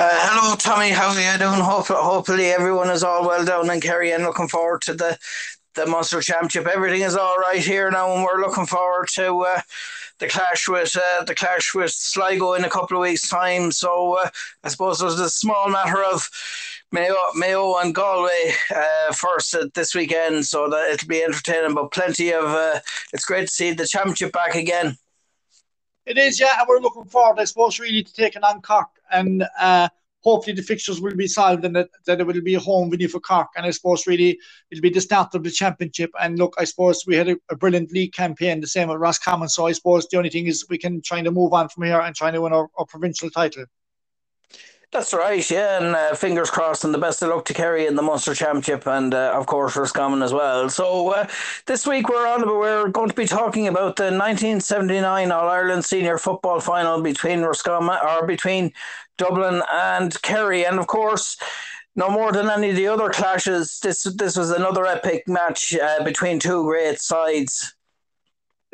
Uh, hello, Tommy. How are you doing? Hopefully, hopefully, everyone is all well down in Kerry and looking forward to the the Munster Championship. Everything is all right here now, and we're looking forward to uh, the clash with uh, the clash with Sligo in a couple of weeks' time. So uh, I suppose there's a small matter of Mayo, Mayo and Galway uh, first this weekend, so that it'll be entertaining. But plenty of uh, it's great to see the championship back again. It is, yeah, and we're looking forward, I suppose, really to taking on Cork and uh, hopefully the fixtures will be solved and that, that it will be a home venue for Cork. And I suppose really it'll be the start of the championship. And look, I suppose we had a, a brilliant league campaign, the same at Roscommon. So I suppose the only thing is we can try to move on from here and try to win our, our provincial title. That's right, yeah, and uh, fingers crossed, and the best of luck to Kerry in the Munster Championship, and uh, of course Roscommon as well. So uh, this week we're on, we're going to be talking about the 1979 All Ireland Senior Football Final between Roscommon or between Dublin and Kerry, and of course. No more than any of the other clashes. This this was another epic match uh, between two great sides.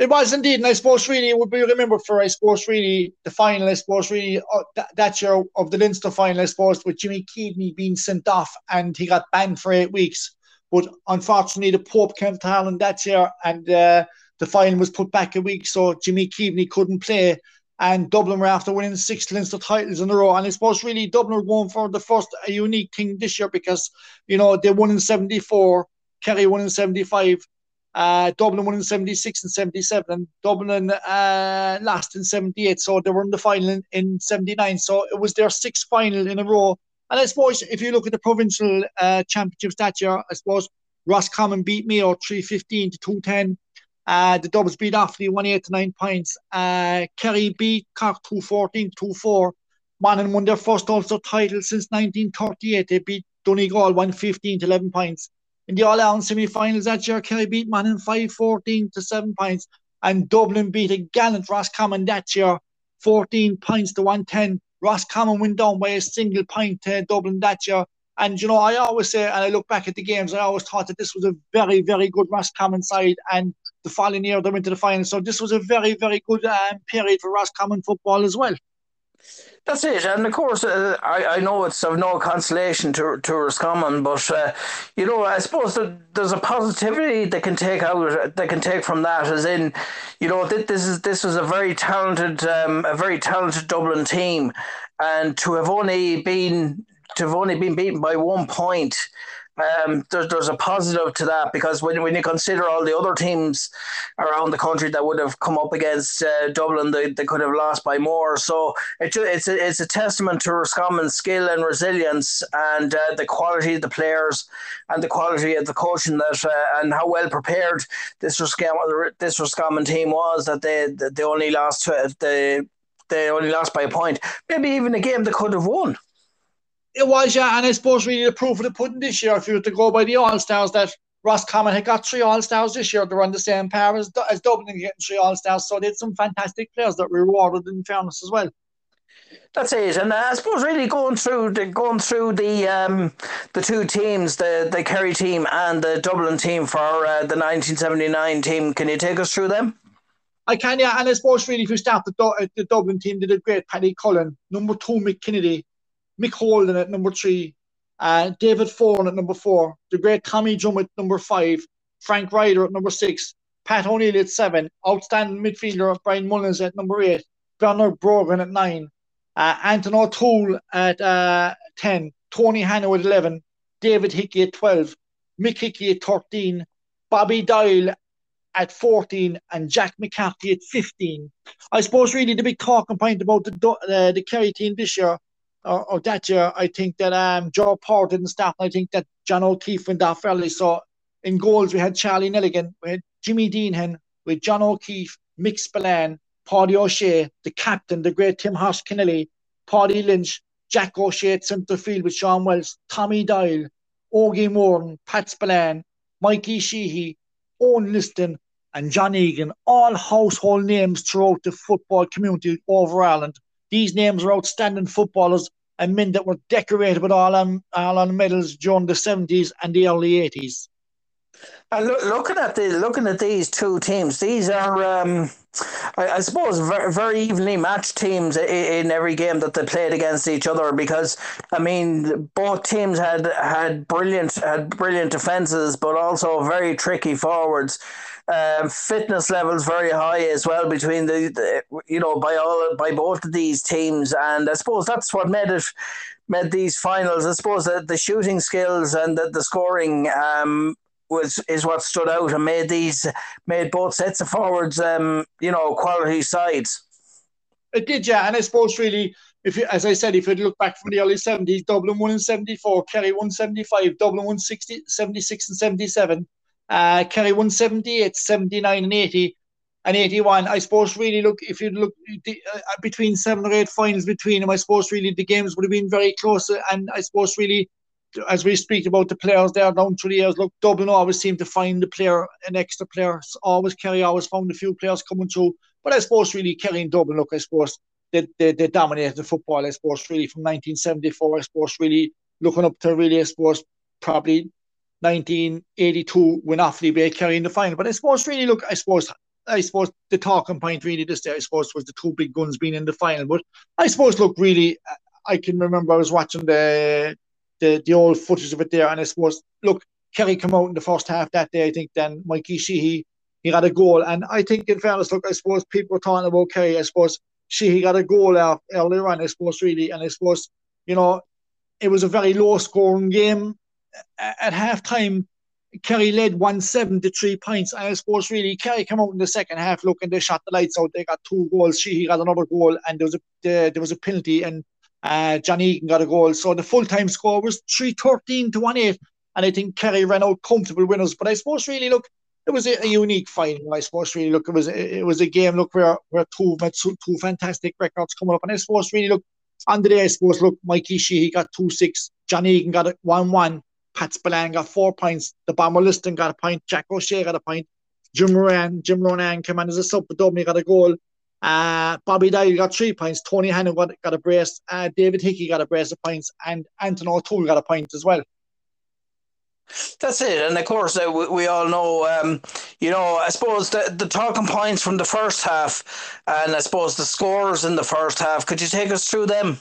It was indeed, and I suppose really it would be remembered for I suppose really the final. I suppose really uh, that, that year of the Leinster final. I suppose with Jimmy Keaveney being sent off and he got banned for eight weeks. But unfortunately, the Pope came to Ireland that year, and uh, the final was put back a week, so Jimmy Keaveney couldn't play. And Dublin were after winning six Leinster titles in a row. And I suppose really Dublin going for the first a unique thing this year because you know they won in '74, Kerry won in '75 uh, Dublin won in 76 and 77, and Dublin uh, last in 78. So they were in the final in, in 79. So it was their sixth final in a row. And I suppose if you look at the provincial uh, championships that year, I suppose Roscommon beat Mayo 315 to 210. Uh, the Dubs beat Offaly 1 to 9 points. Uh, Kerry beat Cork 214 2 4. Monaghan won their first Ulster title since 1938. They beat Donegal 115 to 11 points in the All Ireland semi finals that year, Kerry beat Monaghan 5 14 to 7 points, and Dublin beat a gallant Roscommon that year 14 points to 110. Roscommon went down by a single point to Dublin that year. And you know, I always say, and I look back at the games, I always thought that this was a very, very good Roscommon side. And the following year, they went to the final. So this was a very, very good um, period for Roscommon football as well. That's it, and of course, uh, I, I know it's of no consolation to tourists Roscommon, but uh, you know, I suppose that there's a positivity they can take out, they can take from that, as in, you know, that this is this was a very talented, um, a very talented Dublin team, and to have only been to have only been beaten by one point um, there's, there's a positive to that because when, when you consider all the other teams around the country that would have come up against uh, Dublin, they, they could have lost by more. So it, it's, a, it's a testament to Roscommon's skill and resilience and uh, the quality of the players and the quality of the coaching that uh, and how well prepared this Roscommon, this Roscommon team was that they, that they only lost to, they, they only lost by a point. Maybe even a game they could have won. It was, yeah, and I suppose really the proof of the pudding this year, if you were to go by the All Stars, that Roscommon had got three All Stars this year. They're on the same par as, as Dublin getting three All Stars, so they had some fantastic players that were rewarded in fairness as well. That's it, and I suppose really going through the going through the um, the two teams, the the Kerry team and the Dublin team for uh, the 1979 team. Can you take us through them? I can, yeah, and I suppose really if you start the, the Dublin team, did a great Paddy Cullen, number two Mick Kennedy, Mick Holden at number three, uh, David Foran at number four, the great Tommy Drumm at number five, Frank Ryder at number six, Pat O'Neill at seven, outstanding midfielder Brian Mullins at number eight, Bernard Brogan at nine, uh, Anton O'Toole at uh, 10, Tony Hanahoe at 11, David Hickey at 12, Mick Hickey at 13, Bobby Doyle at 14, and Jack McCarthy at 15. I suppose really the big talking point about the, uh, the Kerry team this year or, or that year, I think that um, Joe Power didn't start. I think that John O'Keefe went off early. So in goals, we had Charlie Nelligan, we had Jimmy Deenihan, with John O'Keefe, Mick Spillane, Paddy O'Shea, the captain, the great Tim Horse Kennelly, Paddy Lynch, Jack O'Shea at centre field with Sean Wells, Tommy Doyle, Ogie Moran, Pat Spillane, Mikey Sheehy, Eoin Liston, and John Egan, all household names throughout the football community over Ireland. These names are outstanding footballers and men that were decorated with all on, all on medals during the 70s and the early 80s. And look, looking at the looking at these two teams, these are, um, I, I, suppose, very, very evenly matched teams in, in, every game that they played against each other. Because I mean, both teams had had brilliant had brilliant defenses, but also very tricky forwards. Um, fitness levels very high as well between the, the, you know by all by both of these teams, and I suppose that's what made it made these finals. I suppose that the shooting skills and the, the scoring um, was is what stood out and made these made both sets of forwards, um, you know, quality sides. It did, yeah, and I suppose really, if you, as I said, if you look back from the early seventies, Dublin won in seventy four, Kerry won seventy five, Dublin won 60, 76 and seventy seven, uh, Kerry won 78, 79 and eighty. And 81, I suppose, really look, if you look uh, between seven or eight finals between them, I suppose, really the games would have been very close. And I suppose, really, as we speak about the players there down through the years, look, Dublin always seem to find the player, an extra player. Always Kerry always found a few players coming through. But I suppose really Kerry and Dublin, look, I suppose they, they, they dominated the football, I suppose, really from 1974, I suppose, really looking up to really, I suppose, probably 1982 when Offaly Bay Kerry in the final. But I suppose really, look, I suppose I suppose the talking point really this day, I suppose, was the two big guns being in the final. But I suppose, look, really, I can remember I was watching the the, the old footage of it there. And I suppose, look, Kerry come out in the first half that day. I think then Mikey Sheehy, he got a goal. And I think, in fairness, look, I suppose people were talking about Kerry. I suppose Sheehy got a goal out earlier on, I suppose, really. And I suppose, you know, it was a very low scoring game. At halftime, Kerry led 1 7 to three points. And I suppose, really, Kerry came out in the second half, look, and they shot the lights out. They got two goals. Sheehy got another goal, and there was a, there was a penalty. And uh, John Egan got a goal. So the full time score was 313 to 1 8. And I think Kerry ran out comfortable winners. But I suppose, really, look, it was a, a unique final. I suppose, really, look, it was it was a game, look, where, where two fantastic records coming up. And I suppose, really, look, on the day, I suppose, look, Mikey Sheehy got 2 6, John Egan got 1 1, Pat Spillane got four points, the Bomber Liston got a point, Jack O'Shea got a point, Jim Moran, Jim Ronayne came in as a sub for Dublin, got a goal. Uh, Bobby Dyer got three points. Tony Hannon got, got a brace. Uh, David Hickey got a brace of points. And Anton O'Toole got a point as well. That's it, and of course uh, we, we, all know. Um, you know, I suppose the the talking points from the first half, and I suppose the scores in the first half. Could you take us through them?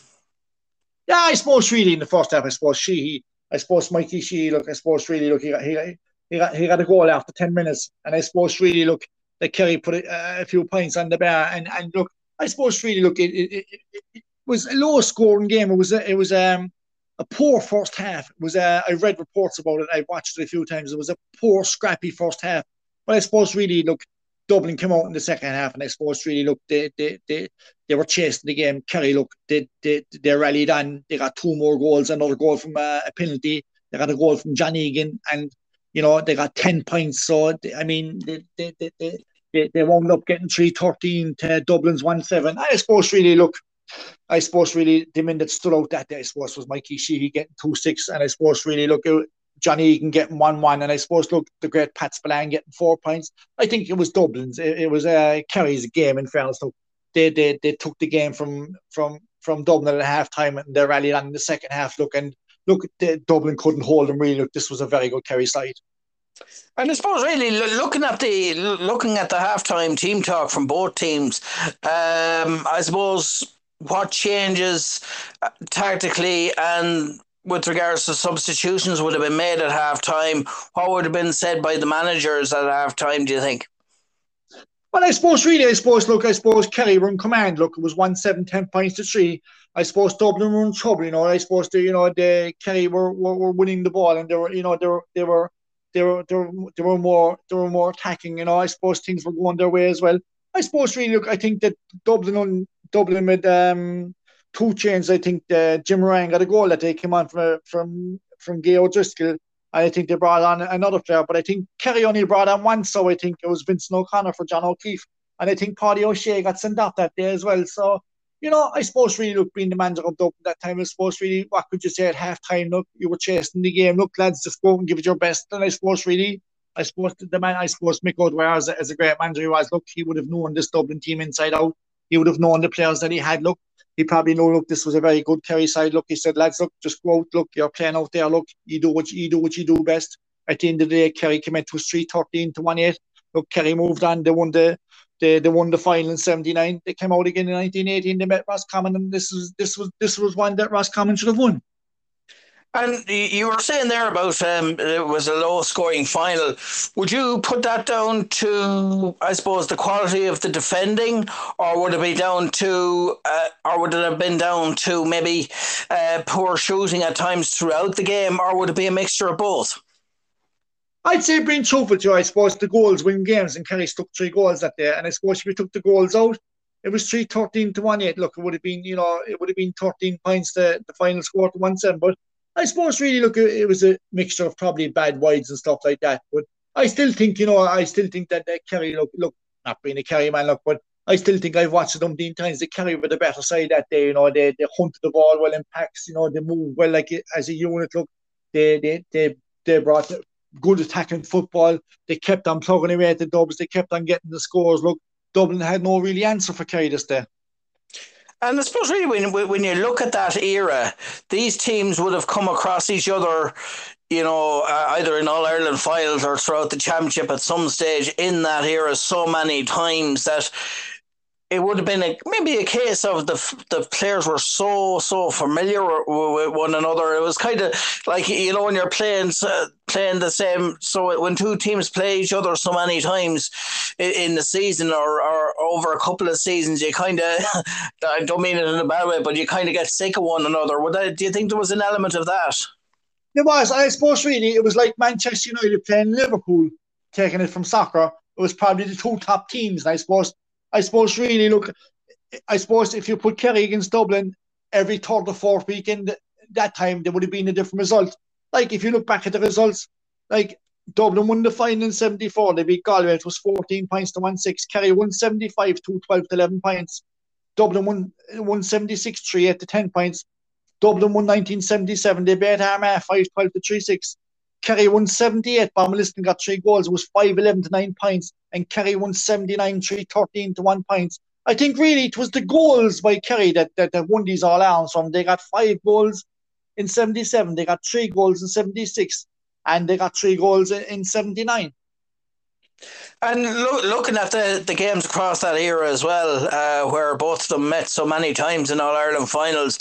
Yeah, I suppose really in the first half, I suppose she, I suppose Mikey she, look, I suppose really look, he got, he got, he got, he got a goal after ten minutes, and I suppose really look, that Kerry put a, a, few points on the bar. And and look, I suppose really look, it, it, it, it was a low scoring game. It was a, it was um a poor first half. It was a, I read reports about it. I watched it a few times. It was a poor, scrappy first half. But I suppose really look, Dublin came out in the second half, and suppose really look, they they they, they were chasing the game. Kerry look, they, they they rallied on. They got two more goals, another goal from a, a penalty. They got a goal from John Egan, and you know they got ten points. So I mean, they they, they, they they, they wound up getting 313 to Dublin's 1 7. I suppose, really, look, I suppose, really, the man that stood out that day, I suppose, was Mikey Sheehy getting 2 6. And I suppose, really, look, Johnny Egan getting 1 1. And I suppose, look, the great Pat Spillane getting four points. I think it was Dublin's. It, it was uh, Kerry's game, in fairness. Look, they, they, they took the game from from from Dublin at half time and they rallied on in the second half. Look, and look, the, Dublin couldn't hold them really. Look, this was a very good Kerry side. And I suppose really looking at the looking at the halftime team talk from both teams, um, I suppose what changes uh, tactically and with regards to substitutions would have been made at halftime. What would have been said by the managers at halftime? Do you think? Well, I suppose really, I suppose look, I suppose Kerry were in command. Look, it was one seven, ten points to three. I suppose Dublin were in trouble. You know, I suppose they, you know, the Kerry were, were, were winning the ball and they were, you know, they were they were they were they were, they were more they were more attacking. You know, I suppose things were going their way as well. I suppose really look, I think that Dublin on Dublin with um, two chains. I think uh, Jim Ryan got a goal that they came on from from from Gay O'Driscoll. And I think they brought on another player, but I think Kerry only brought on one, so I think it was Vincent O'Connor for John O'Keefe, and I think Paddy O'Shea got sent off that day as well. So you know, I suppose really look being the manager of Dublin that time, I suppose really what could you say at half time? Look, you were chasing the game. Look, lads, just go and give it your best. And I suppose really I suppose the man I suppose Mick O'Dwyer as a, as a great manager he was, look, he would have known this Dublin team inside out. He would have known the players that he had. Look, he probably know look, this was a very good Kerry side. Look, he said, lads, look, just go out, look, you're playing out there, look, you do what you, you do what you do best. at the end of the day, Kerry came into three thirteen to one eight. Look, Kerry moved on. They won the they, they won the final in '79. They came out again in 1980 and they met Ross Roscommon, and this was this was this was one that Ross Roscommon should have won. And you were saying there about um, it was a low scoring final. Would you put that down to, I suppose, the quality of the defending, or would it be down to, uh, or would it have been down to maybe uh, poor shooting at times throughout the game, or would it be a mixture of both? I'd say being truthful to you, I suppose the goals win games, and Kerry took three goals that day. And I suppose if we took the goals out, it was 3 13 to 1 8. Look, it would have been, you know, it would have been 13 points the, the final score to 1 7. But I suppose really look, it was a mixture of probably bad wides and stuff like that. But I still think, you know, I still think that, that Kerry look, look, not being a Kerry man, look, but I still think I've watched them the times. They carry with the better side that day. You know, they they hunted the ball well in packs. You know, they move well like as a unit. Look, they they they they brought good attacking football. They kept on plugging away at the Dubs. They kept on getting the scores. Look, Dublin had no really answer for Kerry this day. And I suppose really when when you look at that era, these teams would have come across each other, you know, uh, either in All Ireland finals or throughout the championship at some stage in that era so many times that it would have been a, maybe a case of the the players were so so familiar with one another. It was kind of like you know when you're playing uh, playing the same. So when two teams play each other so many times in, the season or, or over a couple of seasons, you kind of I don't mean it in a bad way, but you kind of get sick of one another. I, do you think there was an element of that? There was. I suppose really it was like Manchester United playing Liverpool, taking it from soccer. It was probably the two top teams. I suppose I suppose really look, I suppose if you put Kerry against Dublin every third or fourth weekend, that time there would have been a different result. Like if you look back at the results, like Dublin won the final in 74, they beat Galway, it was 14 points to 1 6. Kerry won 75, 2 12 to 11 points. Dublin won, won 76, 3 8 to 10 points. Dublin won 1977, they beat Armagh 5 12 to 3 6. Kerry won 78. Bomber Liston got three goals. It was 5 11 to 9 points. And Kerry won 79 3 13 to 1 points. I think really it was the goals by Kerry that, that, that won these all rounds from. They got five goals in 77. They got three goals in 76. And they got three goals in, in 79. And lo- looking at the, the games across that era as well, uh, where both of them met so many times in All Ireland finals,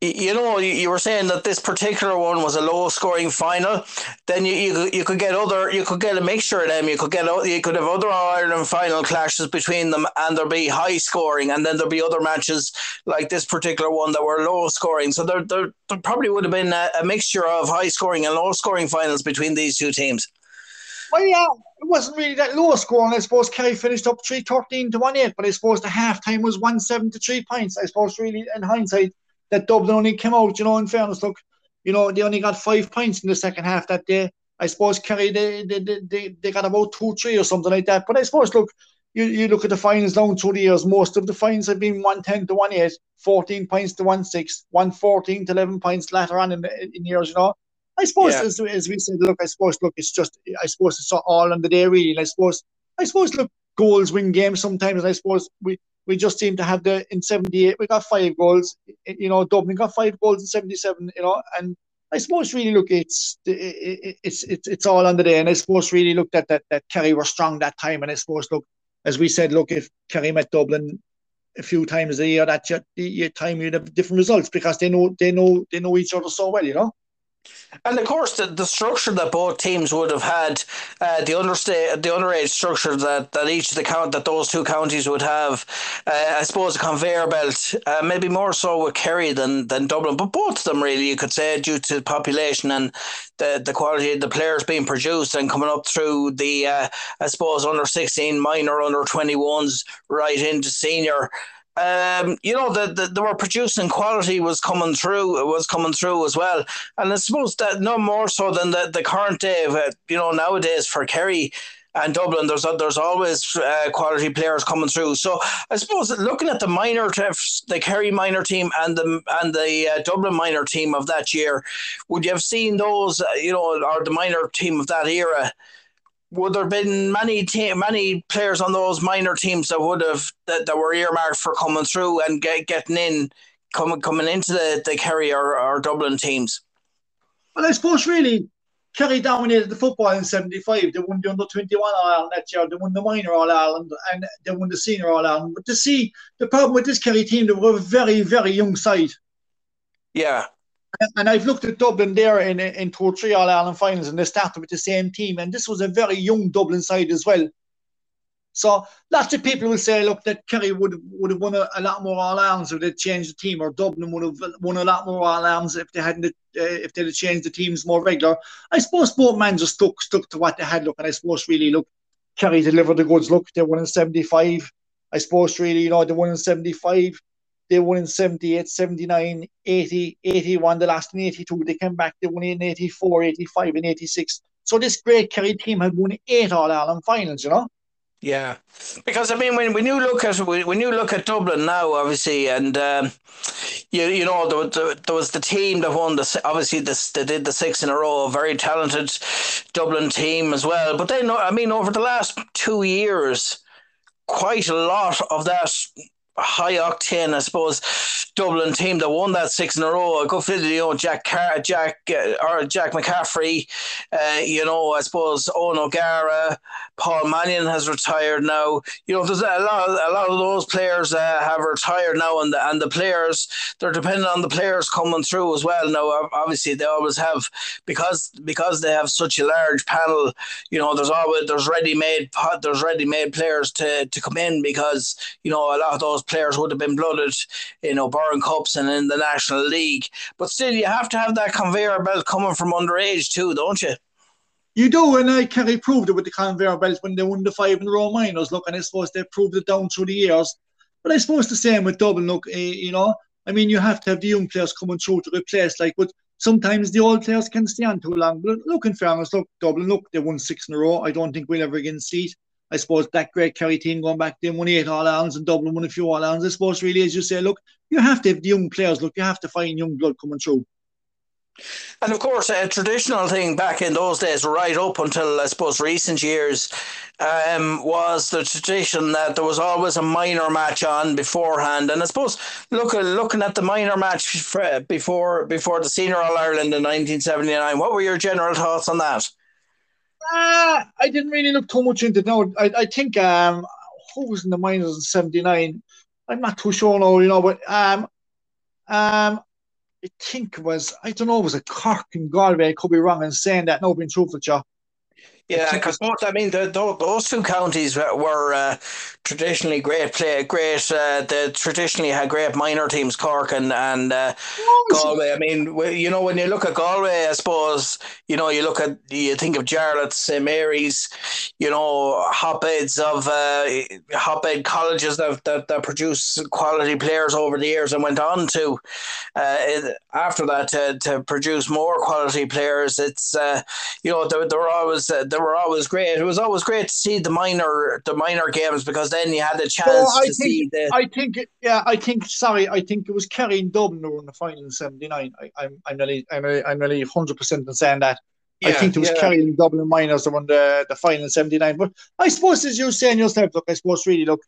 you, you know, you, you, were saying that this particular one was a low scoring final. Then you, you you could get other, you could get a mixture of them. You could get you could have other All Ireland final clashes between them, and there'd be high scoring, and then there'd be other matches like this particular one that were low scoring. So there there, there probably would have been a, a mixture of high scoring and low scoring finals between these two teams. Well, yeah, it wasn't really that low scoring. I suppose Kerry finished up 3 13 to 1 8, but I suppose the half time was 1 7 to 3 points. I suppose, really, in hindsight, that Dublin only came out, you know, in fairness, look, you know, they only got five points in the second half that day. I suppose Kerry, they, they, they, they got about 2 3 or something like that. But I suppose, look, you, you look at the finals down through the years, most of the finals have been 110 to 1 8, 14 points to 1 6, 114 to 11 points later on in, in years, you know. I suppose, yeah. as, as we said, look, I suppose, look, it's just, I suppose it's all on the day, really. And I suppose, I suppose, look, goals win games sometimes. I suppose we, we just seem to have the in 78, we got five goals. You know, Dublin got five goals in 77, you know, and I suppose really look, it's it's it's it's all on the day. And I suppose really look that that, that Kerry were strong that time. And I suppose, look, as we said, look, if Kerry met Dublin a few times a year, that your time you'd have different results because they know they know they know each other so well, you know. And of course, the, the structure that both teams would have had, uh, the understate, the underage structure that, that each of the count that those two counties would have, uh, I suppose a conveyor belt, uh, maybe more so with Kerry than than Dublin, but both of them really, you could say, due to population and the, the quality of the players being produced and coming up through the, uh, I suppose, under sixteen, minor, under twenty ones, right into senior um, you know, the, the, they were producing quality was coming through, was coming through as well. And I suppose that no more so than the, the current day, of, uh, you know, nowadays for Kerry and Dublin, there's there's always uh, quality players coming through. So I suppose looking at the minor, the Kerry minor team and the and the uh, Dublin minor team of that year, would you have seen those, uh, you know, or the minor team of that era? Would there have been many te- many players on those minor teams that would have that, that were earmarked for coming through and get, getting in coming coming into the, the Kerry or, or Dublin teams? Well, I suppose really Kerry dominated the football in 75. They won the under 21 All Ireland that year. They won the minor All Ireland and they won the senior All Ireland. But to see the problem with this Kerry team, they were a very, very young side. Yeah. And I've looked at Dublin there in in two or three All Ireland finals, and they started with the same team. And this was a very young Dublin side as well. So lots of people will say, look, that Kerry would would have won a, a lot more All Irelands if they'd changed the team, or Dublin would have won a lot more All Irelands if they hadn't uh, if they'd changed the teams more regular. I suppose both managers stuck stuck to what they had. Look, and I suppose really look, Kerry delivered the goods. Look, they won in '75. I suppose really, you know, they won in '75. They won in 78, 79, 80, 81, the last in 82. They came back, they won in 84, 85, and 86. So this great Kerry team had won eight All Ireland finals, you know? Yeah, because I mean, when, when you look at when you look at Dublin now, obviously, and um, you you know there, there, there, was the team that won the obviously this they did the six in a row, a very talented Dublin team as well. But then I mean, over the last two years, quite a lot of that high octane, I suppose, Dublin team that won that six in a row. A good fit, you know, Jack Car- Jack uh, or Jack McCaffrey, uh, you know, I suppose Eoghan O'Gara, Paul Mannion has retired now. You know, there's a lot, of, a lot of those players uh, have retired now, and the and the players they're dependent on the players coming through as well. Now, obviously, they always have because because they have such a large panel. You know, there's always there's ready made there's ready made players to to come in because you know a lot of those players would have been blooded in O'Byrne Cups and in the National League. But still, you have to have that conveyor belt coming from underage too, don't you? You do, and I Kerry proved it with the conveyor belt when they won the five in a row minors. Look, and I suppose they proved it down through the years. But I suppose the same with Dublin. Look, eh, you know, I mean, you have to have the young players coming through to replace. Like, but sometimes the old players can stand too long. But look, in fairness, look, Dublin, look, they won six in a row. I don't think we'll ever again see it. I suppose that great Kerry team going back, they won eight All Irelands and Dublin won a few All Irelands. I suppose really, as you say, look, you have to have the young players. Look, you have to find young blood coming through. And of course, a traditional thing back in those days, right up until I suppose recent years, um, was the tradition that there was always a minor match on beforehand. And I suppose look, looking at the minor match before before the Senior All Ireland in 1979, what were your general thoughts on that? Uh, I didn't really look too much into it. No, I, I think um, who was in the minors in '79? I'm not too sure now, you know, but um, um, I think it was I don't know, it was a Cork and Galway. I could be wrong in saying that. No, being truthful, Joe. Yeah, because both, I mean, the, the, those two counties were uh, traditionally great play, great. Uh, they traditionally had great minor teams, Cork and and uh, Galway. I mean, you know, when you look at Galway, I suppose you know you look at you think of Jarlath, St Mary's, you know, hotbeds of uh, hotbed colleges that, that that produce quality players over the years and went on to uh, after that to, to produce more quality players. It's uh, you know they were always uh, they were always great. It was always great to see the minor the minor games because then you had the chance well, to think, see the. I think yeah, I think sorry, I think it was Kerry and Dublin who were in the final in '79. I'm I'm really I'm really, I'm really hundred percent in saying that. Yeah, I think it was yeah. Kerry and Dublin minors that won the the final in '79. But I suppose as you're saying yourself, look, I suppose really look.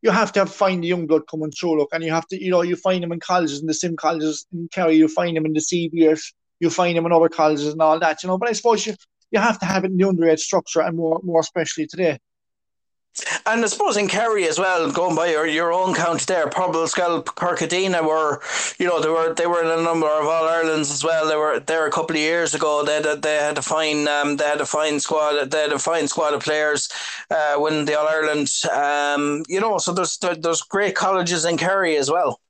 You have to have find the young blood coming through, look, and you have to, you know, you find them in colleges, in the sim colleges in Kerry, you find them in the CBF, you find them in other colleges and all that, you know. But I suppose you, you have to have it in the underage structure and more more especially today. And I suppose in Kerry as well, going by your, your own county there, Pobalscoil, Kirkadena were, you know, they were they were in a number of All Irelands as well. They were there a couple of years ago. They had, they had a fine um, they had a fine squad they had a fine squad of players uh, the All Ireland. Um, you know, so there's there's great colleges in Kerry as well.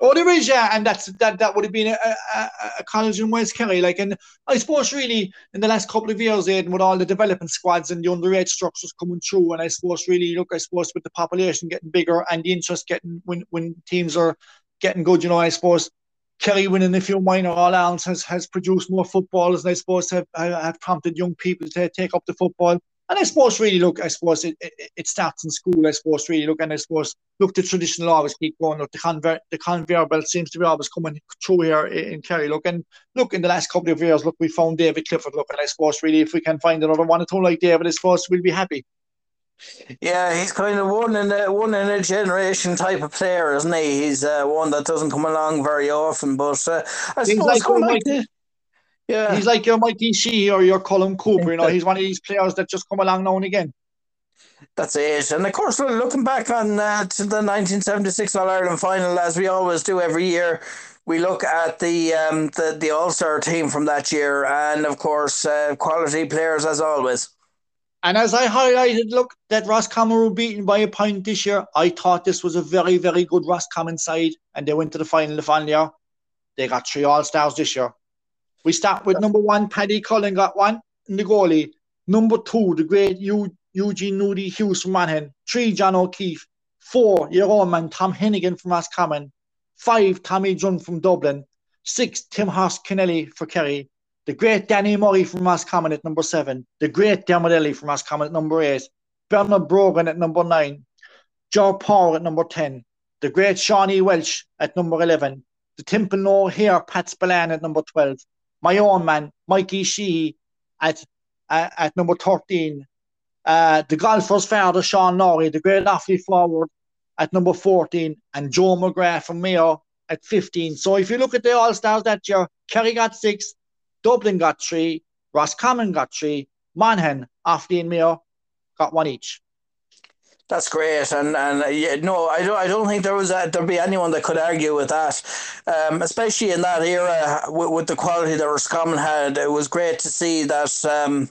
Oh, there is, yeah, and that's that. That would have been a, a, a college in West Kerry, like, and I suppose really in the last couple of years, Aidan, with all the development squads and the underage structures coming through, and I suppose really look, I suppose with the population getting bigger and the interest getting when when teams are getting good, you know, I suppose Kerry winning a few minor All Irelands has has produced more footballers, and I suppose have have prompted young people to take up the football. And I suppose really look, I suppose it, it, it, starts in school. I suppose really look, and I suppose look, the traditional always keep going. Look, the conveyor the conveyor belt seems to be always coming through here in, in Kerry. Look, and look in the last couple of years, look, we found David Clifford. Look, and I suppose really if we can find another one or two like David, I suppose we'll be happy. Yeah, he's kind of one in a one in a generation type of player, isn't he? He's uh, one that doesn't come along very often. But uh, I suppose like, going back to Yeah. He's like your Mikey Sheehy or your Colm Cooper, you know, he's one of these players that just come along now and again. That's it. And of course, looking back on uh, to the 1976 All Ireland final, as we always do every year, we look at the um, the, the All Star team from that year, and of course, uh, quality players as always. And as I highlighted, look, that Roscommon were beaten by a point this year. I thought this was a very, very good Roscommon side, and they went to the final the final year. They got three All Stars this year. We start with number one, Paddy Cullen got one in the goalie. Number two, the great Eugene Nudie Hughes from Monaghan. Three, John O'Keefe. Four, your own man, Tom Heneghan from Roscommon. Five, Tommy John from Dublin. Six, Tim Horse Kennelly for Kerry. The great Danny Murray from Roscommon at number seven. The great Dermot Earley from Roscommon at number eight. Bernard Brogan at number nine. Joe Power at number 10. The great Seanie Walsh at number 11. The Timpen here, Pat Spillane at number 12 my own man, Mikey Sheehy, at uh, at number 13. Uh, the golfer's father, Sean Lowry, the great Offaly forward, at number 14, and Joe McGrath from Mayo at 15. So if you look at the All Stars that year, Kerry got six, Dublin got three, Roscommon got three, Monaghan, Offaly, and Mayo got one each. That's great, and and uh, yeah, no, I don't. I don't think there was a, there'd be anyone that could argue with that, um, especially in that era with, with the quality that Roscommon had. It was great to see that. Um,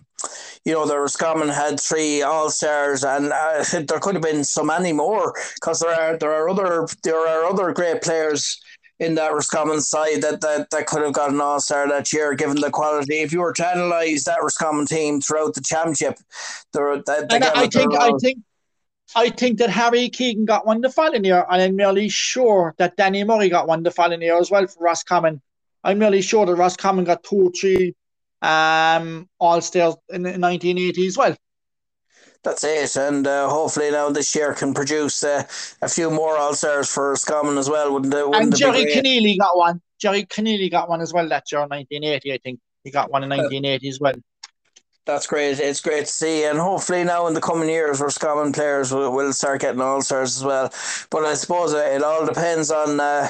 you know, the Roscommon had three All Stars, and uh, there could have been so many more because there are there are other there are other great players in that Roscommon side that, that, that could have got an All Star that year, given the quality. If you were to analyse that Roscommon team throughout the championship, there, that, I think I think I think that Harry Keegan got one the following year, and I'm nearly sure that Danny Murray got one the following year as well for Roscommon. I'm nearly sure that Roscommon got two or three um, All Stars in the 1980s as well. That's it, and uh, hopefully now this year can produce uh, a few more All Stars for Roscommon as well. Wouldn't it? Wouldn't and Jerry Keneally got one. Jerry Keneally got one as well that year, 1980, I think. He got one in 1980 as well that's great. It's great to see, and hopefully now in the coming years, Roscommon players will, will start getting all stars as well. But I suppose it all depends on uh,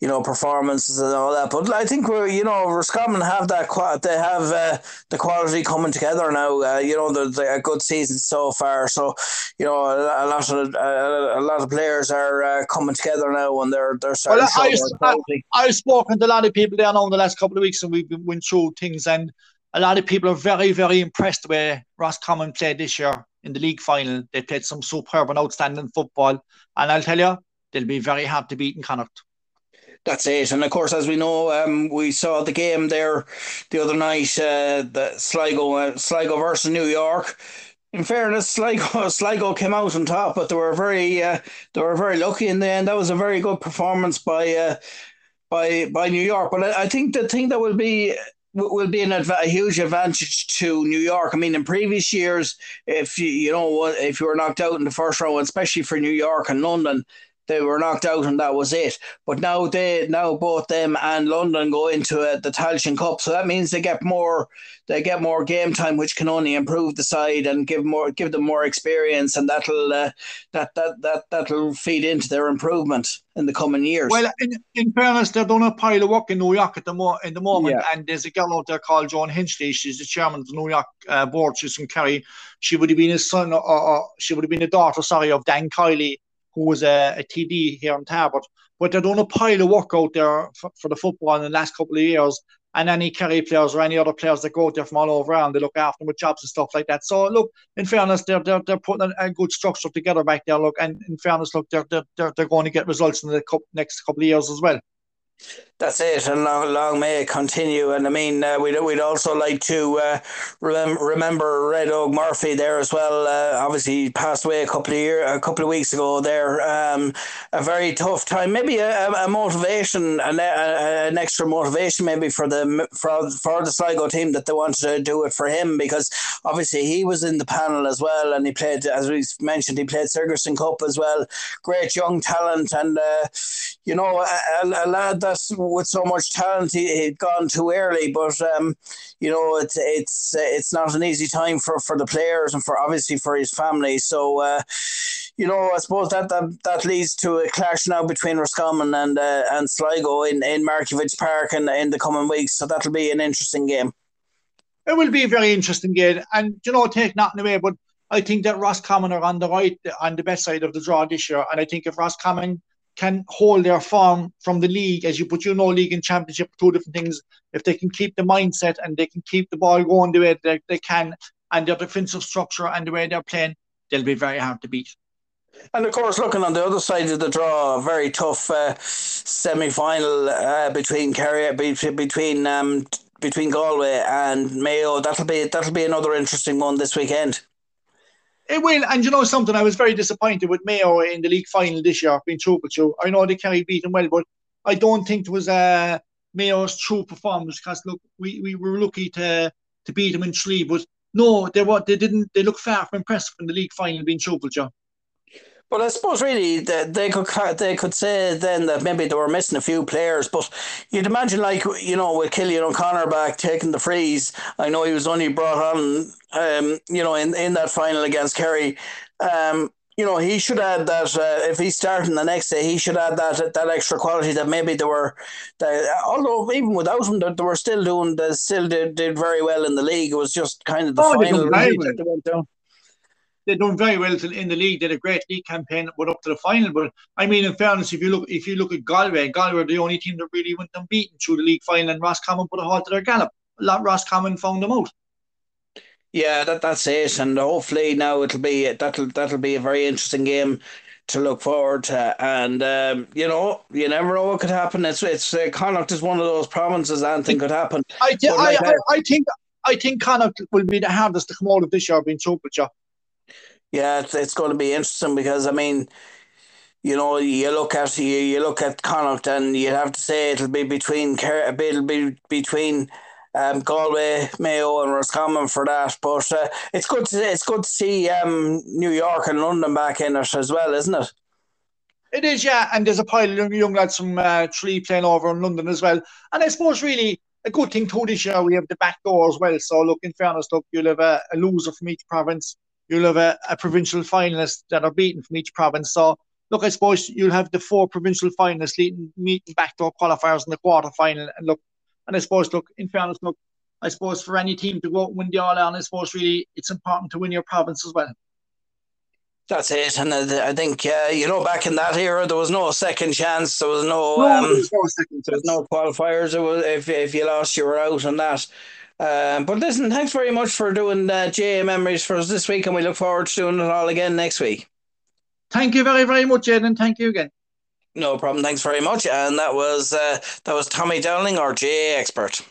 you know performances and all that. But I think we're you know Roscommon have that they have uh, the quality coming together now. Uh, you know the, the a good season so far. So you know a, a lot of a, a, lot of players are uh, coming together now, and they're they're starting. Well, I, I, I've spoken to a lot of people there now in the last couple of weeks, and we've been went through things and a lot of people are very, very impressed with Roscommon played this year in the league final. They played some superb and outstanding football. And I'll tell you, they'll be very hard to beat in Connacht. That's it. And of course, as we know, um, we saw the game there the other night, uh, the Sligo, uh, Sligo versus New York. In fairness, Sligo, Sligo came out on top, but they were very, uh, they were very lucky in the end. That was a very good performance by, uh, by, by New York. But I, I think the thing that will be will be an adv- a huge advantage to New York. I mean, in previous years, if you you know if you were knocked out in the first round, especially for New York and London, they were knocked out and that was it. But now they now both them and London go into uh, the Tailteann Cup, so that means they get more they get more game time, which can only improve the side and give more give them more experience, and that'll uh, that that that that'll feed into their improvement in the coming years. Well, in, in fairness, they're doing a pile of work in New York at the mo- in the moment, yeah. and there's a girl out there called Joan Henchy. She's the chairman of the New York uh, board. She's from Kerry. She would have been a son, or, or she would have been a daughter, sorry, of Dan Kiely, who eh, was a, a TD here in Tarbert. But they're doing a pile of work out there for, for the football in the last couple of years. And any Kerry players or any other players that go out there from all over around, they look after them with jobs and stuff like that. So look, in fairness, they're they're, they're putting a, a good structure together back there. Look, and in fairness, look, they're they're, they're going to get results in the next couple of years as well that's it, and long, long may it continue. And I mean, uh, we'd we'd also like to uh, remember remember Red Óg Murphy there as well. Uh, obviously, he passed away a couple of year, a couple of weeks ago. There, um, a very tough time. Maybe a, a motivation, an, a, an extra motivation, maybe for the for for the Sligo team that they wanted to do it for him because obviously he was in the panel as well, and he played as we mentioned, he played Sigerson Cup as well. Great young talent, and uh, you know, a, a lad that's with so much talent, he, had gone too early. But um, you know, it's it's it's not an easy time for, for the players and for obviously for his family. So uh, you know, I suppose that that, that leads to a clash now between Roscommon and uh, and Sligo in in Markievicz Park in in the coming weeks. So that'll be an interesting game. It will be a very interesting game, and you know, take nothing away, but I think that Roscommon are on the right on the best side of the draw this year, and I think if Roscommon can hold their form from the league, as you put, you know, league and championship, two different things. If they can keep the mindset and they can keep the ball going the way they, they can, and their defensive structure and the way they're playing, they'll be very hard to beat. And of course, looking on the other side of the draw, a very tough uh, semi-final uh, between Kerry, between um, between Galway and Mayo. That'll be that'll be another interesting one this weekend. It will, and you know something, I was very disappointed with Mayo in the league final this year, being true with you. I know they carry beat them well, but I don't think it was uh, Mayo's true performance because look, we, we were lucky to to beat them in three, but no, they were they didn't they look far from impressive in the league final being true with. Well, I suppose really that they could they could say then that maybe they were missing a few players, but you'd imagine like you know with Cillian O'Connor back taking the frees. I know he was only brought on, um, you know, in, in that final against Kerry. Um, you know, he should add that uh, if he's starting the next day, he should add that that extra quality that maybe they were. That, although even without him, they were still doing. They still did, did very well in the league. It was just kind of the oh, final that they went down they've done very well in the league. They had a great league campaign, went up to the final. But I mean, in fairness, if you look if you look at Galway, Galway are the only team that really went unbeaten through the league final, and Roscommon put a halt to their gallop. Roscommon found them out. Yeah, that that's it, and hopefully now it'll be that'll that'll be a very interesting game to look forward to. And um, you know, you never know what could happen. It's it's uh, Connacht is one of those provinces. Anything could happen. I, th- I, I, I, think I think Connacht will be the hardest to come out of this year. Being with you. Yeah, it's, it's going to be interesting because I mean, you know, you look at you, you look at Connacht, and you have to say it'll be between it'll be between um, Galway, Mayo, and Roscommon for that. But uh, it's good to it's good to see um, New York and London back in it as well, isn't it? It is, yeah. And there's a pile of young, young lads from uh, Tralee playing over in London as well. And I suppose really a good thing too this year we have the back door as well. So look, in fairness, look, you'll have a, a loser from each province you'll have a, a provincial finalist that are beaten from each province. So look, I suppose you'll have the four provincial finalists leading, meeting backdoor qualifiers in the quarter final. And look, and I suppose, look, in fairness, look, I suppose for any team to go out and win the All Ireland, I suppose really it's important to win your province as well. That's it, and I think uh, you know back in that era there was no second chance. There was no, no, um, there was no There was no qualifiers. It was if if you lost, you were out, and that. Um, but listen, thanks very much for doing uh, GAA memories for us this week, and we look forward to doing it all again next week. Thank you very, very much, Ed, and thank you again. No problem. Thanks very much. And that was uh, that was Tommy Dowling, our GAA expert.